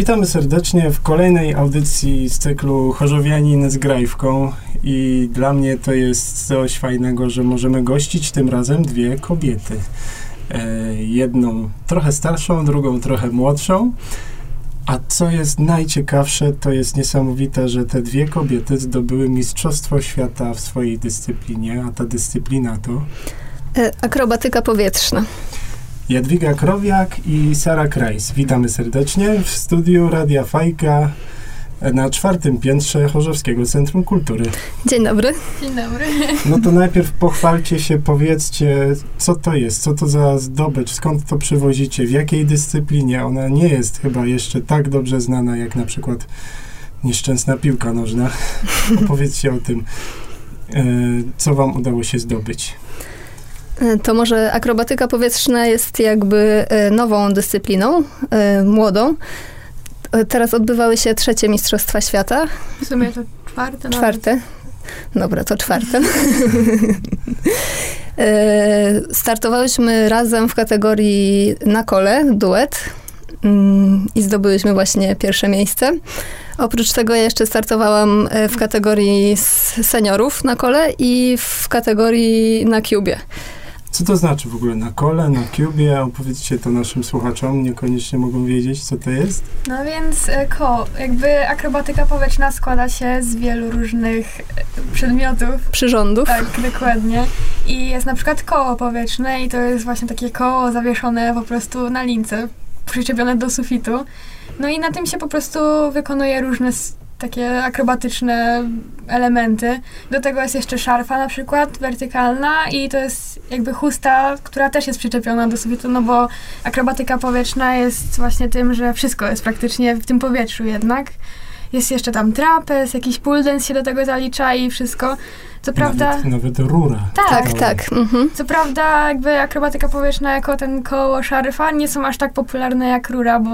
Witamy serdecznie w kolejnej audycji z cyklu Chorzowianin z Grajwką i dla mnie to jest coś fajnego, że możemy gościć tym razem dwie kobiety. E, jedną trochę starszą, drugą trochę młodszą. A co jest najciekawsze, to jest niesamowite, że te dwie kobiety zdobyły Mistrzostwo Świata w swojej dyscyplinie, a ta dyscyplina to E, Akrobatyka powietrzna. Jadwiga Krowiak i Sara Krajs. Witamy serdecznie w studiu Radia Fajka na czwartym piętrze Chorzowskiego Centrum Kultury. Dzień dobry. Dzień dobry. No to najpierw pochwalcie się, powiedzcie, co to jest, co to za zdobycz, skąd to przywozicie, w jakiej dyscyplinie. Ona nie jest chyba jeszcze tak dobrze znana, jak na przykład nieszczęsna piłka nożna. Opowiedzcie o tym, e, co wam udało się zdobyć. E, To może akrobatyka powietrzna jest jakby e, nową dyscypliną, e, młodą. Teraz odbywały się trzecie Mistrzostwa Świata, W sumie to czwarte. nawet. czwarte. Dobra, to czwarte. Startowałyśmy razem w kategorii na kole, duet mm, i zdobyłyśmy właśnie pierwsze miejsce. Oprócz tego ja jeszcze startowałam w kategorii seniorów na kole i w kategorii na cubie. Co to znaczy w ogóle na kole, na cubie? Opowiedzcie to naszym słuchaczom, niekoniecznie mogą wiedzieć, co to jest. No więc e, ko, jakby akrobatyka powietrzna składa się z wielu różnych e, przedmiotów. Przyrządów. Tak, dokładnie. I jest na przykład koło powietrzne i to jest właśnie takie koło zawieszone po prostu na lince, przyczepione do sufitu. No i na tym się po prostu wykonuje różne takie akrobatyczne elementy. Do tego jest jeszcze szarfa na przykład, wertykalna i to jest jakby chusta, która też jest przyczepiona do sufitu, no bo akrobatyka powietrzna jest właśnie tym, że wszystko jest praktycznie w tym powietrzu jednak. Jest jeszcze tam trapez, jakiś dance się do tego zalicza i wszystko. Co prawda... Nawet, nawet rura. Tak, Tak, tak. Mhm. Co prawda, jakby akrobatyka powietrzna jako ten koło szarfa nie są aż tak popularne jak rura, bo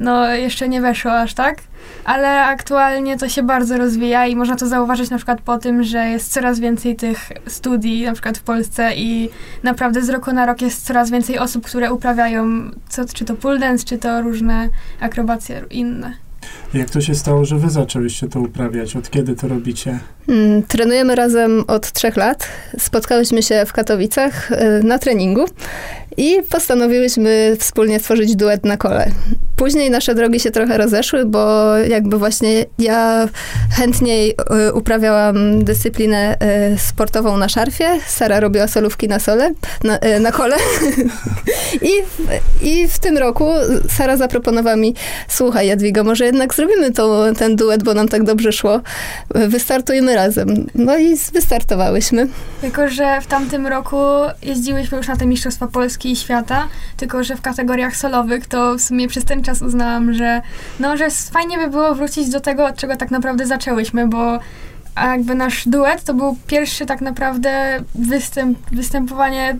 no jeszcze nie weszło aż tak, ale aktualnie to się bardzo rozwija i można to zauważyć na przykład po tym, że jest coraz więcej tych studii na przykład w Polsce i naprawdę z roku na rok jest coraz więcej osób, które uprawiają co, czy to pole dance, czy to różne akrobacje inne. Jak to się stało, że wy zaczęłyście to uprawiać? Od kiedy to robicie? Mm, Trenujemy razem od trzech lat. Spotkałyśmy się w Katowicach e, na treningu i postanowiłyśmy wspólnie stworzyć duet na kole. Później nasze drogi się trochę rozeszły, bo jakby właśnie ja chętniej e, uprawiałam dyscyplinę e, sportową na szarfie, Sara robiła solówki na sole, na, na kole. I, I w tym roku Sara zaproponowała mi, słuchaj Jadwiga, może jednak zrobimy to, ten duet, bo nam tak dobrze szło. Wystartujmy razem. No i wystartowałyśmy. Tylko, że w tamtym roku jeździłyśmy już na te Mistrzostwa Polski i Świata, tylko, że w kategoriach solowych to w sumie przez ten czas uznałam, że no, że fajnie by było wrócić do tego, od czego tak naprawdę zaczęłyśmy, bo a jakby nasz duet to był pierwszy tak naprawdę występ, występowanie,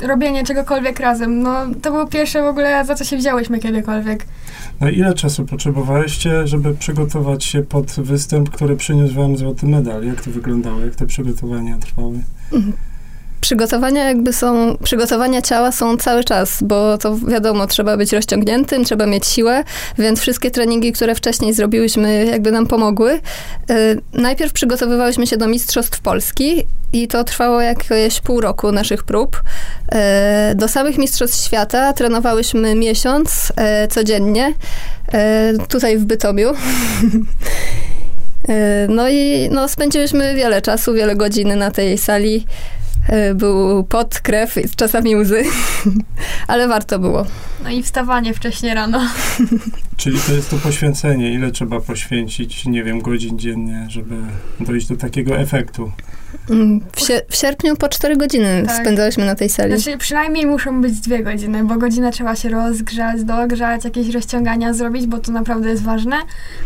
robienie czegokolwiek razem. No, to było pierwsze w ogóle, za co się wzięłyśmy kiedykolwiek. No ile czasu potrzebowałyście, żeby przygotować się pod występ, który przyniósł wam złoty medal? Jak to wyglądało? Jak te przygotowania trwały? Przygotowania jakby są, przygotowania ciała są cały czas, bo to wiadomo, trzeba być rozciągniętym, trzeba mieć siłę, więc wszystkie treningi, które wcześniej zrobiłyśmy, jakby nam pomogły. Y, Najpierw przygotowywałyśmy się do Mistrzostw Polski i to trwało jakieś pół roku naszych prób. Y, Do samych Mistrzostw Świata trenowałyśmy miesiąc y, codziennie, tutaj w Bytomiu. No i no, spędziłyśmy wiele czasu, wiele godzin na tej sali. Y, Był pot, krew i czasami łzy, ale warto było. No i wstawanie wcześnie rano. Czyli to jest to poświęcenie. Ile trzeba poświęcić, nie wiem, godzin dziennie, żeby dojść do takiego efektu? W, sie- w sierpniu po 4 godziny Tak. spędzałyśmy na tej sali. Znaczy przynajmniej muszą być dwie godziny, bo godzinę trzeba się rozgrzać, dogrzać, jakieś rozciągania zrobić, bo to naprawdę jest ważne,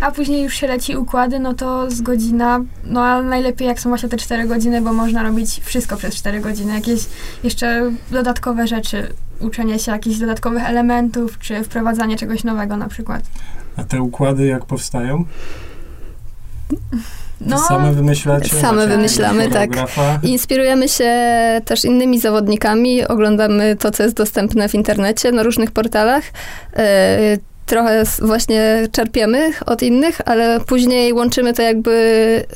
a później już się leci układy, no to z godzina, no ale najlepiej jak są właśnie te cztery godziny, bo można robić wszystko przez cztery godziny, jakieś jeszcze dodatkowe rzeczy, uczenie się jakichś dodatkowych elementów, czy wprowadzanie czegoś nowego na przykład. A te układy jak powstają? No, Same wymyślacie? Same wymyślamy, tak. Inspirujemy się też innymi zawodnikami, oglądamy to, co jest dostępne w internecie, na różnych portalach. E, trochę właśnie czerpiemy od innych, ale później łączymy to jakby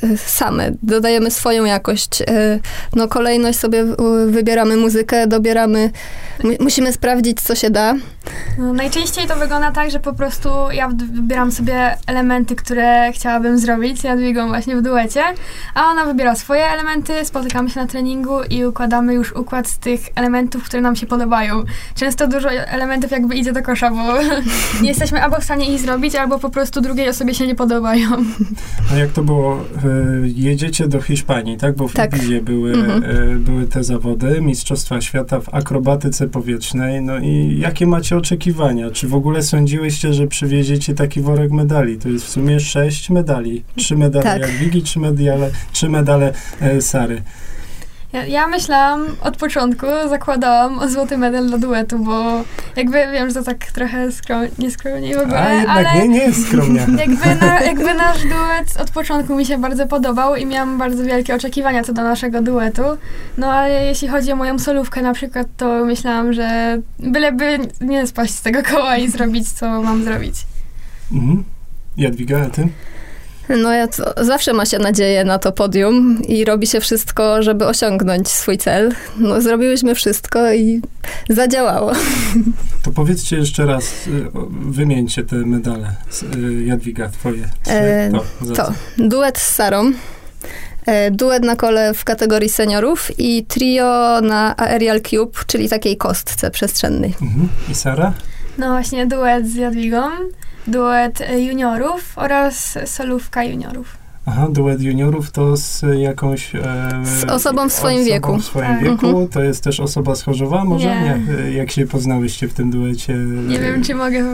y, same. Dodajemy swoją jakość. Y, No kolejność sobie wybieramy muzykę, dobieramy, mu- musimy sprawdzić, co się da. No, najczęściej to wygląda tak, że po prostu ja wybieram sobie elementy, które chciałabym zrobić z Jadwigą właśnie w duecie, a ona wybiera swoje elementy, spotykamy się na treningu i układamy już układ z tych elementów, które nam się podobają. Często dużo elementów jakby idzie do kosza, bo nie jesteśmy albo w stanie ich zrobić, albo po prostu drugiej osobie się nie podobają. A jak to było? E, Jedziecie do Hiszpanii, tak? Bo w Tak. Ibizie były, Mhm. e, były te zawody, Mistrzostwa Świata w akrobatyce powietrznej. No i jakie macie oczekiwania? Czy w ogóle sądziłyście, że przywieziecie taki worek medali? To jest w sumie sześć medali. Trzy medale Tak. Jadwigi, trzy medale, trzy medale e, Sary. Ja, ja myślałam od początku, zakładałam o złoty medal dla duetu, bo jakby wiem, że to tak trochę skrom, nieskromnie w ogóle, A jednak ale... nie, nie jest skromnia. Jakby, na, jakby nasz duet od początku mi się bardzo podobał i miałam bardzo wielkie oczekiwania co do naszego duetu. No ale jeśli chodzi o moją solówkę na przykład, to myślałam, że byleby nie spaść z tego koła i zrobić, co mam zrobić. Mhm. Jadwiga, a ty? No ja to, zawsze ma się nadzieję na to podium i robi się wszystko, żeby osiągnąć swój cel. No zrobiłyśmy wszystko i zadziałało. To powiedzcie jeszcze raz, y, wymieńcie te medale. Y, Jadwiga, twoje. E, to, za to. Duet z Sarą. E, Duet na kole w kategorii seniorów i trio na Aerial Cube, czyli takiej kostce przestrzennej. Mhm. I Sara? No właśnie duet z Jadwigą, duet juniorów oraz solówka juniorów. Aha, duet juniorów to z jakąś... E, Z osobą w swoim osobą wieku. w swoim Tak. wieku. Mhm. To jest też osoba z Chorzowa może? Nie. E, Jak się poznałyście w tym duecie? Nie wiem, czy mogę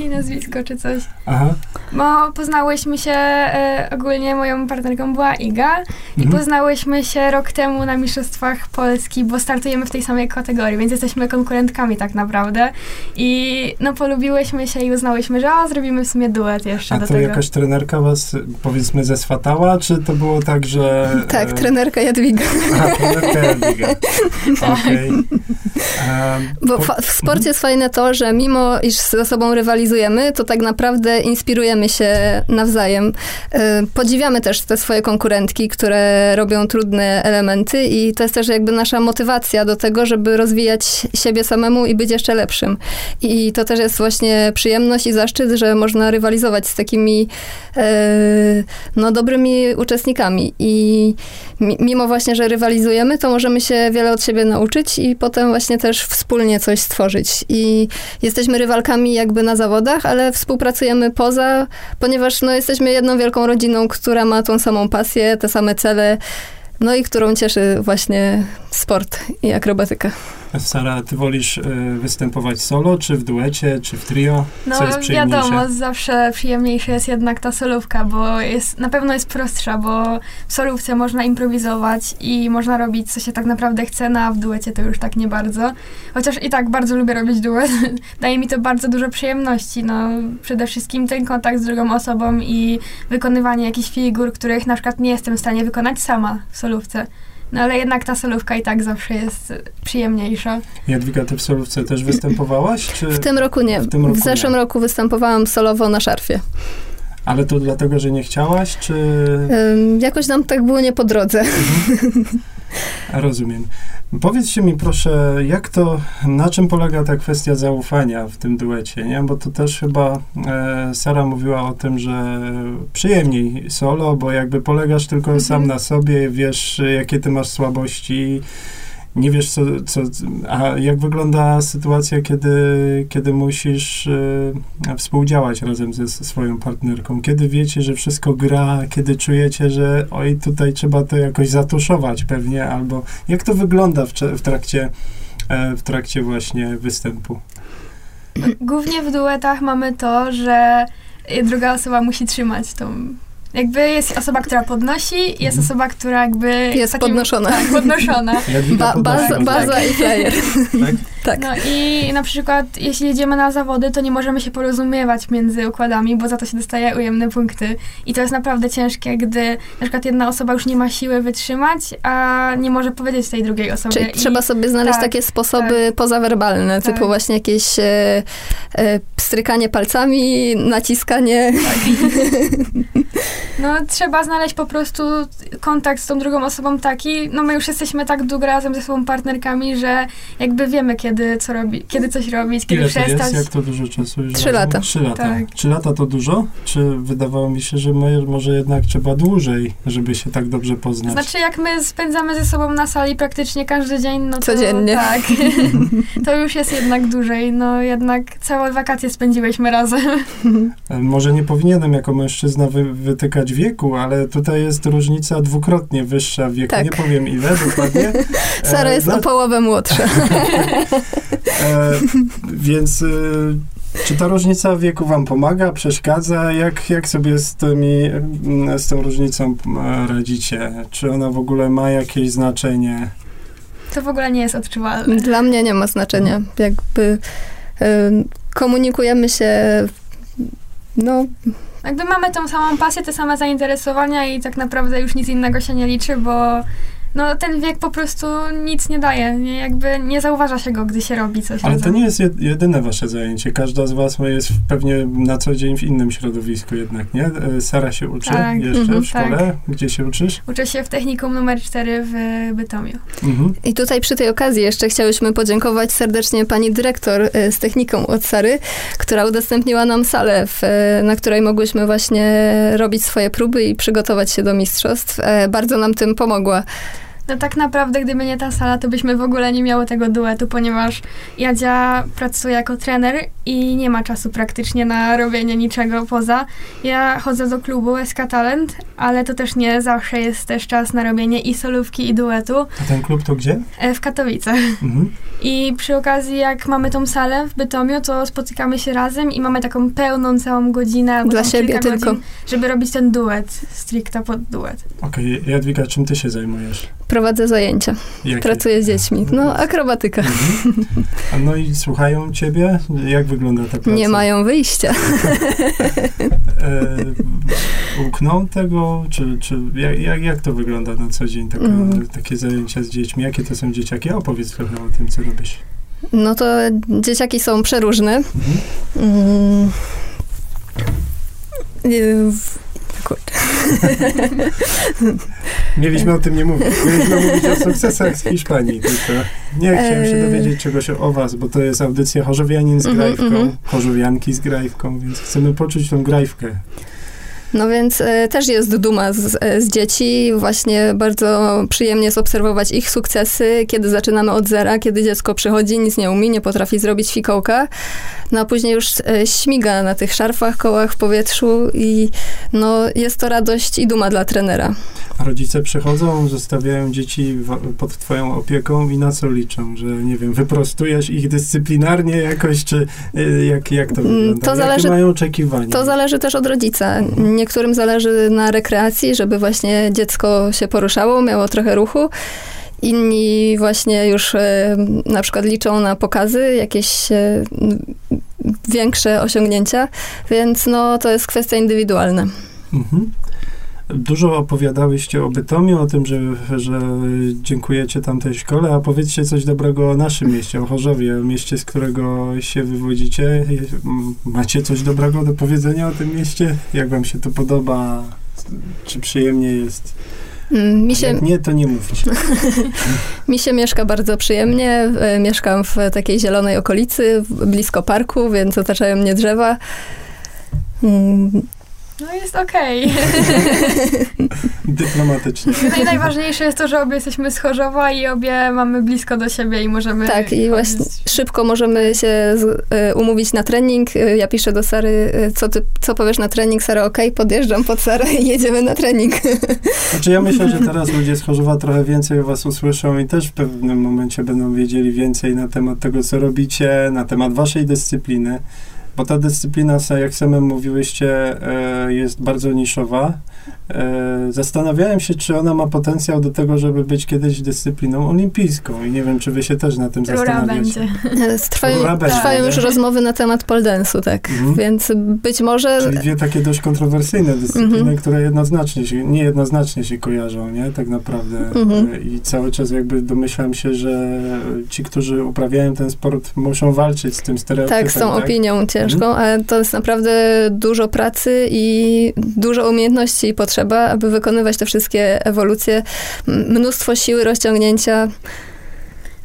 i nazwisko czy coś. Aha. Bo poznałyśmy się, e, ogólnie moją partnerką była Iga i Mhm. poznałyśmy się rok temu na Mistrzostwach Polski, bo startujemy w tej samej kategorii, więc jesteśmy konkurentkami tak naprawdę. I no polubiłyśmy się i uznałyśmy, że o, zrobimy w sumie duet jeszcze A do to tego. jakaś trenerka was, powiedzmy, zeswatała, czy to było tak, że... Tak, e, trenerka Jadwiga. Aha, trenerka Jadwiga. Okej. Em, Bo w sporcie jest fajne to, że mimo iż ze sobą rywalizujemy, to tak naprawdę inspirujemy się nawzajem. Podziwiamy też te swoje konkurentki, które robią trudne elementy i to jest też jakby nasza motywacja do tego, żeby rozwijać siebie samemu i być jeszcze lepszym. I to też jest właśnie przyjemność i zaszczyt, że można rywalizować z takimi e, no, dobrymi uczestnikami. I mi- mimo właśnie, że rywalizujemy, to możemy się wiele od siebie nauczyć i potem właśnie też wspólnie coś stworzyć. I jesteśmy rywalkami jakby na zawodach, ale współpracujemy poza, ponieważ no, jesteśmy jedną wielką rodziną, która ma tą samą pasję, te same cele, no i którą cieszy właśnie sport i akrobatyka. Sara, ty wolisz e, występować solo, czy w duecie, czy w trio? No Co jest przyjemniejsze? wiadomo, zawsze przyjemniejsza jest jednak ta solówka, bo jest, na pewno jest prostsza, bo w solówce można improwizować i można robić, co się tak naprawdę chce, no a w duecie to już tak nie bardzo. Chociaż i tak bardzo lubię robić duet. Daje mi to bardzo dużo przyjemności, no przede wszystkim ten kontakt z drugą osobą i wykonywanie jakichś figur, których na przykład nie jestem w stanie wykonać sama w solówce. No ale jednak ta solówka i tak zawsze jest przyjemniejsza. Jadwiga, ty w solówce też występowałaś? Czy... W tym roku nie. W tym roku w zeszłym nie. roku występowałam solowo na szarfie. Ale to dlatego, że nie chciałaś, czy... Ym, Jakoś nam tak było nie po drodze. A, Rozumiem. Powiedzcie mi proszę, jak to, na czym polega ta kwestia zaufania w tym duecie, nie? Bo to też chyba e, Sara mówiła o tym, że przyjemniej solo, bo jakby polegasz tylko Mhm. sam na sobie, wiesz, jakie ty masz słabości, nie wiesz, co, co a jak wygląda sytuacja, kiedy, kiedy musisz e, współdziałać razem ze swoją partnerką? Kiedy wiecie, że wszystko gra, kiedy czujecie, że oj, tutaj trzeba to jakoś zatuszować pewnie, albo jak to wygląda w, w trakcie e, w trakcie właśnie występu? Głównie w duetach mamy to, że druga osoba musi trzymać tą Jakby jest osoba, która podnosi, jest Mhm. osoba, która jakby... Jest podnoszona. Tak, podnoszona. Ba, baza, baza i flyer. Tak? Tak. No i na przykład, jeśli jedziemy na zawody, to nie możemy się porozumiewać między układami, bo za to się dostaje ujemne punkty. I to jest naprawdę ciężkie, gdy na przykład jedna osoba już nie ma siły wytrzymać, a nie może powiedzieć tej drugiej osobie. Czyli I, trzeba sobie znaleźć tak, takie sposoby pozawerbalne, Tak. typu właśnie jakieś e, e, strykanie palcami, naciskanie. No trzeba znaleźć po prostu kontakt z tą drugą osobą taki, no my już jesteśmy tak długo razem ze sobą partnerkami, że jakby wiemy, kiedy co robi, kiedy coś robić, kiedy Ile to jest? przestać. Jak to dużo czasu? już Trzy lata. Trzy lata. Tak. Trzy lata to dużo? Czy wydawało mi się, że moje, może jednak trzeba dłużej, żeby się tak dobrze poznać? Znaczy, jak my spędzamy ze sobą na sali praktycznie każdy dzień, no to Codziennie. tak, to już jest jednak dłużej. No jednak całe wakacje spędziłyśmy razem. E, Może nie powinienem jako mężczyzna wy, wytykać wieku, ale tutaj jest różnica dwukrotnie wyższa w wieku. Tak. Nie powiem ile dokładnie. E, Sara jest dla- o połowę młodsza. E, więc e, czy ta różnica wieku wam pomaga, przeszkadza? Jak, jak sobie z, tymi, mm, z tą różnicą e, radzicie? Czy ona w ogóle ma jakieś znaczenie? To w ogóle nie jest odczuwalne. Dla mnie nie ma znaczenia. Jakby e, komunikujemy się no, Jakby mamy tą samą pasję, te same zainteresowania i tak naprawdę już nic innego się nie liczy, bo no ten wiek po prostu nic nie daje. Nie, jakby nie zauważa się go, gdy się robi coś. Ale to nie jest jed- jedyne wasze zajęcie. Każda z was jest pewnie na co dzień w innym środowisku jednak, nie? E, Sara się uczy Tak, jeszcze mhm, w szkole. Gdzie się uczysz? Uczę się w technikum numer 4 w Bytomiu. Mhm. I tutaj przy tej okazji jeszcze chciałyśmy podziękować serdecznie pani dyrektor e, z techniką od Sary, która udostępniła nam salę, w, e, na której mogłyśmy właśnie robić swoje próby i przygotować się do mistrzostw. Bardzo nam tym pomogła. No tak naprawdę, gdyby nie ta sala, to byśmy w ogóle nie miały tego duetu, ponieważ Jadzia pracuje jako trener i nie ma czasu praktycznie na robienie niczego poza. Ja chodzę do klubu SK Talent, ale to też nie zawsze jest też czas na robienie i solówki, i duetu A ten klub to gdzie? e, w Katowicach. Mhm. I przy okazji, jak mamy tą salę w Bytomiu, to spotykamy się razem i mamy taką pełną całą godzinę albo Dla siebie kilka tylko. godzin, żeby robić ten duet, stricte pod duet. Okej, Jadwiga, czym ty się zajmujesz? Prowadzę zajęcia, Jakie? pracuję z dziećmi. No, akrobatyka. Mhm. A no i słuchają ciebie? Jak wygląda ta praca? Nie mają wyjścia. E, ukną tego? Czy, czy jak, jak, jak to wygląda na co dzień, taka, Mhm. takie zajęcia z dziećmi? Jakie to są dzieciaki? Opowiedz trochę o tym, co robisz. No to dzieciaki są przeróżne. Mhm. Mm. Y, Kurde. Mieliśmy o tym nie mówić. Mieliśmy mówić o sukcesach z Hiszpanii, tylko nie chciałem się Eee. dowiedzieć czegoś o was, bo to jest audycja Chorzowianin z Mhm, grajwką, mhm. Chorzowianki z grajwką, więc chcemy poczuć tą grajwkę. No więc e, też jest duma z, e, z dzieci. Właśnie bardzo przyjemnie jest obserwować ich sukcesy, kiedy zaczynamy od zera, kiedy dziecko przychodzi, nic nie umie, nie potrafi zrobić fikołka. No a później już e, śmiga na tych szarfach, kołach w powietrzu i no, jest to radość i duma dla trenera. Rodzice przychodzą, zostawiają dzieci w, pod twoją opieką i na co liczą? Że, nie wiem, wyprostujesz ich dyscyplinarnie jakoś, czy y, jak, jak to Mm, wygląda? to Jakie zależy- mają oczekiwania? To zależy też od rodzica. Niektórym zależy na rekreacji, żeby właśnie dziecko się poruszało, miało trochę ruchu. Inni właśnie już e, na przykład liczą na pokazy, jakieś e, większe osiągnięcia, więc no to jest kwestia indywidualna. Mhm. Dużo opowiadałyście o Bytomiu, o tym, że, że dziękujecie tamtej szkole, a powiedzcie coś dobrego o naszym mieście, o Chorzowie, o mieście, z którego się wywodzicie. Macie coś dobrego do powiedzenia o tym mieście? Jak wam się to podoba? Czy przyjemnie jest? Mm, Mi się, Jak nie, to nie mówić. mi się mieszka bardzo przyjemnie. E, Mieszkam w takiej zielonej okolicy, blisko parku, więc otaczają mnie drzewa. No jest okej. Dyplomatycznie. Naj- Najważniejsze jest to, że obie jesteśmy z Chorzowa i obie mamy blisko do siebie i możemy... Tak, i właśnie szybko możemy się z, e, umówić na trening. E, Ja piszę do Sary, e, co ty, co powiesz na trening? Sara, okej, podjeżdżam pod Sarę i jedziemy na trening. Znaczy ja myślę, że teraz ludzie z Chorzowa trochę więcej o was usłyszą i też w pewnym momencie będą wiedzieli więcej na temat tego, co robicie, na temat waszej dyscypliny. Bo ta dyscyplina, jak samym mówiłyście, e, jest bardzo niszowa. E, zastanawiałem się, czy ona ma potencjał do tego, żeby być kiedyś dyscypliną olimpijską i nie wiem, czy wy się też na tym Rura zastanawiacie. będzie. Trwają, Rura będzie, trwają już rozmowy na temat pole dance'u, tak. Mhm. Więc być może... Czyli dwie takie dość kontrowersyjne dyscypliny, Mhm. które jednoznacznie się, niejednoznacznie się kojarzą, nie? Tak naprawdę. Mhm. E, I cały czas jakby domyślam się, że ci, którzy uprawiają ten sport, muszą walczyć z tym stereotypem. Tak, z tą opinią ciężką, Mhm. ale to jest naprawdę dużo pracy i dużo umiejętności potrzeba, aby wykonywać te wszystkie ewolucje. Mnóstwo siły, rozciągnięcia.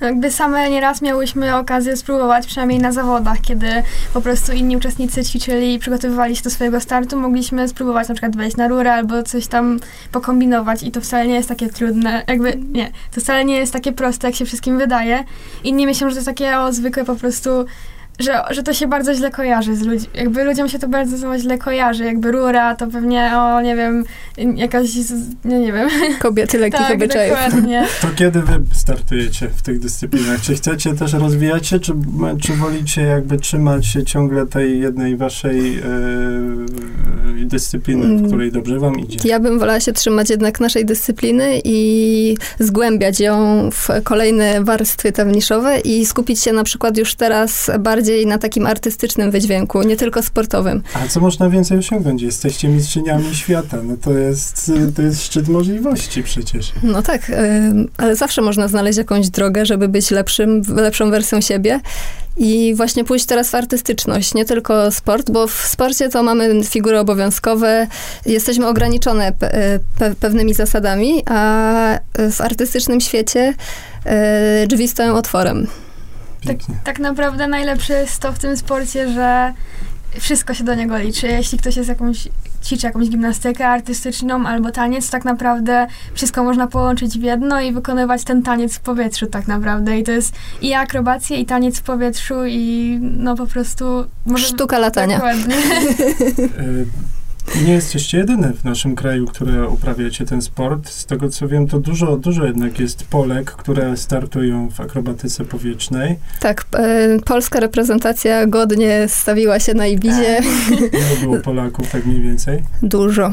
Jakby same nieraz miałyśmy okazję spróbować, przynajmniej na zawodach, kiedy po prostu inni uczestnicy ćwiczyli i przygotowywali się do swojego startu, mogliśmy spróbować na przykład wejść na rurę albo coś tam pokombinować i to wcale nie jest takie trudne, jakby nie, to wcale nie jest takie proste, jak się wszystkim wydaje. Inni myślą, że to jest takie o, zwykłe po prostu że, że to się bardzo źle kojarzy z ludźmi. Jakby ludziom się to bardzo źle kojarzy. Jakby rura to pewnie, o nie wiem, jakaś, nie, nie wiem. Kobiety lekkich tak, obyczajów. dokładnie. To kiedy wy startujecie w tych dyscyplinach? Czy chcecie też rozwijać się, czy, czy wolicie jakby trzymać się ciągle tej jednej waszej e, dyscypliny, w Mm. której dobrze wam idzie? Ja bym wolała się trzymać jednak naszej dyscypliny i zgłębiać ją w kolejne warstwy tam niszowe i skupić się na przykład już teraz bardziej na takim artystycznym wydźwięku, nie tylko sportowym. A co można więcej osiągnąć? Jesteście mistrzyniami świata. No to jest, to jest szczyt możliwości przecież. No tak, ale zawsze można znaleźć jakąś drogę, żeby być lepszym, lepszą wersją siebie. I właśnie pójść teraz w artystyczność, nie tylko sport, bo w sporcie to mamy figury obowiązkowe, jesteśmy ograniczone pe, pe, pewnymi zasadami, a w artystycznym świecie e, drzwi stoją otworem. Pięknie. Tak naprawdę najlepsze jest to w tym sporcie, że wszystko się do niego liczy. Jeśli ktoś jest jakąś, ćwiczy jakąś gimnastykę artystyczną albo taniec, tak naprawdę wszystko można połączyć w jedno i wykonywać ten taniec w powietrzu tak naprawdę. I to jest i akrobacje, i taniec w powietrzu, i no po prostu... Może, Sztuka latania. Dokładnie. Nie jesteście jedyne w naszym kraju, które uprawiacie ten sport. Z tego co wiem, to dużo, dużo jednak jest Polek, które startują w akrobatyce powietrznej. Tak, e, polska reprezentacja godnie stawiła się na Ibizie. Ilu było Polaków, tak mniej więcej? Dużo.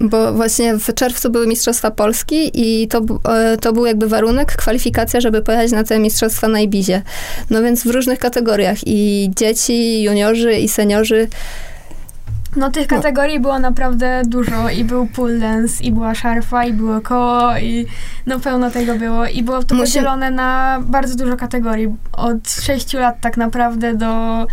Bo właśnie w czerwcu były Mistrzostwa Polski i to, e, to był jakby warunek, kwalifikacja, żeby pojechać na te Mistrzostwa na Ibizie. No więc w różnych kategoriach i dzieci, juniorzy i seniorzy. No tych kategorii było naprawdę dużo i był pool dance, i była szarfa, i było koło, i no pełno tego było. I było to Musi- podzielone na bardzo dużo kategorii. Od 6 lat tak naprawdę do,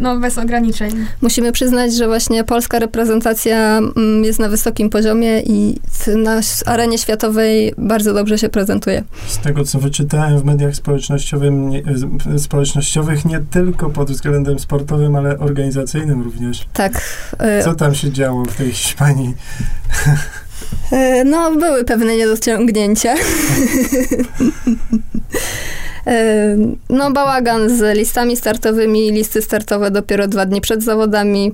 no bez ograniczeń. Musimy przyznać, że właśnie polska reprezentacja mm, jest na wysokim poziomie i na arenie światowej bardzo dobrze się prezentuje. Z tego, co wyczytałem w mediach społecznościowym, nie, z- społecznościowych, nie tylko pod względem sportowym, ale organizacyjnym również. Tak. e, Co tam się działo w tej Hiszpanii? E, No, były pewne niedociągnięcia. E, No, bałagan z listami startowymi, listy startowe dopiero dwa dni przed zawodami.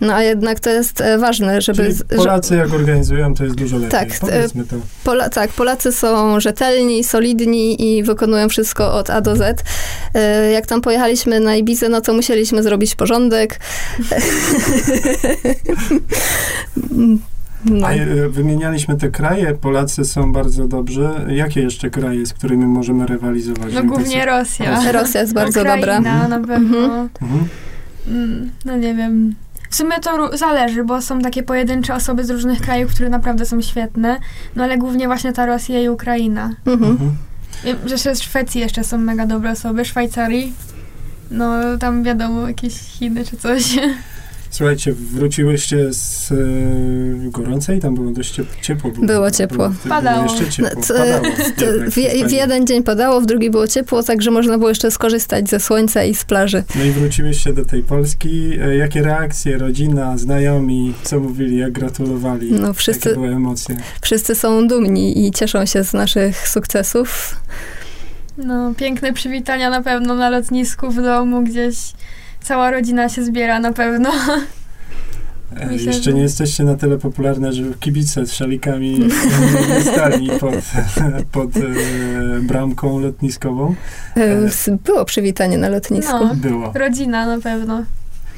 No, a jednak to jest e, ważne, żeby... Czyli Polacy jak organizują, to jest dużo lepiej. Tak, Powiedzmy to. Pola, tak, Polacy są rzetelni, solidni i wykonują wszystko od A do Z. E, Jak tam pojechaliśmy na Ibizę, no to musieliśmy zrobić porządek. No. A e, wymienialiśmy te kraje, Polacy są bardzo dobrzy. Jakie jeszcze kraje, z którymi możemy rywalizować? No głównie tych- Rosja. Rosja jest bardzo Ukraina dobra. na pewno. Mhm. Mm, No nie wiem. W sumie to zależy, bo są takie pojedyncze osoby z różnych krajów, które naprawdę są świetne, no ale głównie właśnie ta Rosja i Ukraina. Mhm. Mhm. Wiem, że z Szwecji jeszcze są mega dobre osoby, Szwajcarii. No tam wiadomo, jakieś Chiny czy coś. Słuchajcie, wróciłyście z e, gorącej, tam było dość ciep- ciepło. Było ciepło. Było, Padało. Było jeszcze ciepło. No, co- Padało. To jednak w, je- w jeden dzień padało, w drugi było ciepło, także można było jeszcze skorzystać ze słońca i z plaży. No i wróciłyście do tej Polski. E, Jakie reakcje, rodzina, znajomi, co mówili, jak gratulowali? No, wszyscy- Jakie były emocje? Wszyscy są dumni i cieszą się z naszych sukcesów. No, piękne przywitania na pewno na lotnisku, w domu, gdzieś cała rodzina się zbiera na pewno. E, Myślę, Jeszcze że- nie jesteście na tyle popularne, że kibice z szalikami stali pod, pod e, bramką lotniskową. E, Było przywitanie na lotnisku. No. Było. Rodzina na pewno.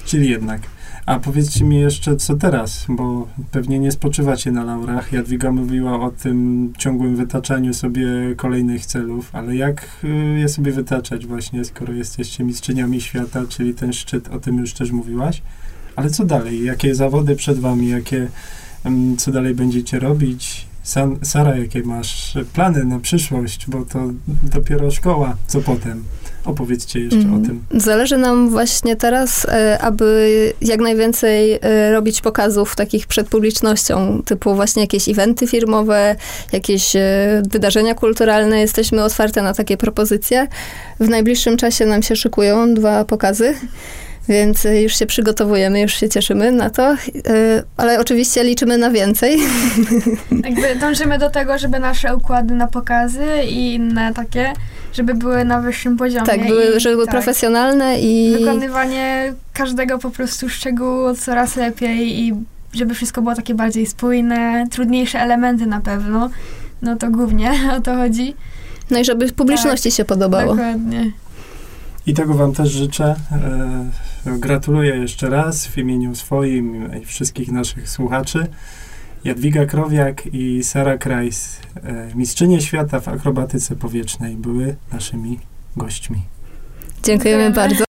Czyli jednak. A powiedzcie mi jeszcze, co teraz, bo pewnie nie spoczywacie na laurach. Jadwiga mówiła o tym ciągłym wytaczaniu sobie kolejnych celów, ale jak y, je sobie wytaczać właśnie, skoro jesteście mistrzyniami świata, czyli ten szczyt, o tym już też mówiłaś. Ale co dalej? Jakie zawody przed wami? Jakie, mm, co dalej będziecie robić? San, Sara, jakie masz plany na przyszłość? Bo to dopiero szkoła. Co potem? Opowiedzcie jeszcze Mhm. o tym. Zależy nam właśnie teraz, e, aby jak najwięcej e, robić pokazów takich przed publicznością, typu właśnie jakieś eventy firmowe, jakieś e, wydarzenia kulturalne. Jesteśmy otwarte na takie propozycje. W najbliższym czasie nam się szykują dwa pokazy. Więc e, już się przygotowujemy, już się cieszymy na to, e, ale oczywiście liczymy na więcej. Jakby dążymy do tego, żeby nasze układy na pokazy i inne takie, żeby były na wyższym poziomie. Tak, były, i, żeby były tak, profesjonalne i Wykonywanie każdego po prostu szczegółu coraz lepiej i żeby wszystko było takie bardziej spójne, trudniejsze elementy na pewno. No to głównie o to chodzi. no i żeby publiczności się podobało. Dokładnie. I tego Wam też życzę. Gratuluję jeszcze raz w imieniu swoim i wszystkich naszych słuchaczy. Jadwiga Krowiak i Sara Krajs, e, mistrzynie świata w akrobatyce powietrznej, były naszymi gośćmi. Dziękujemy. bardzo.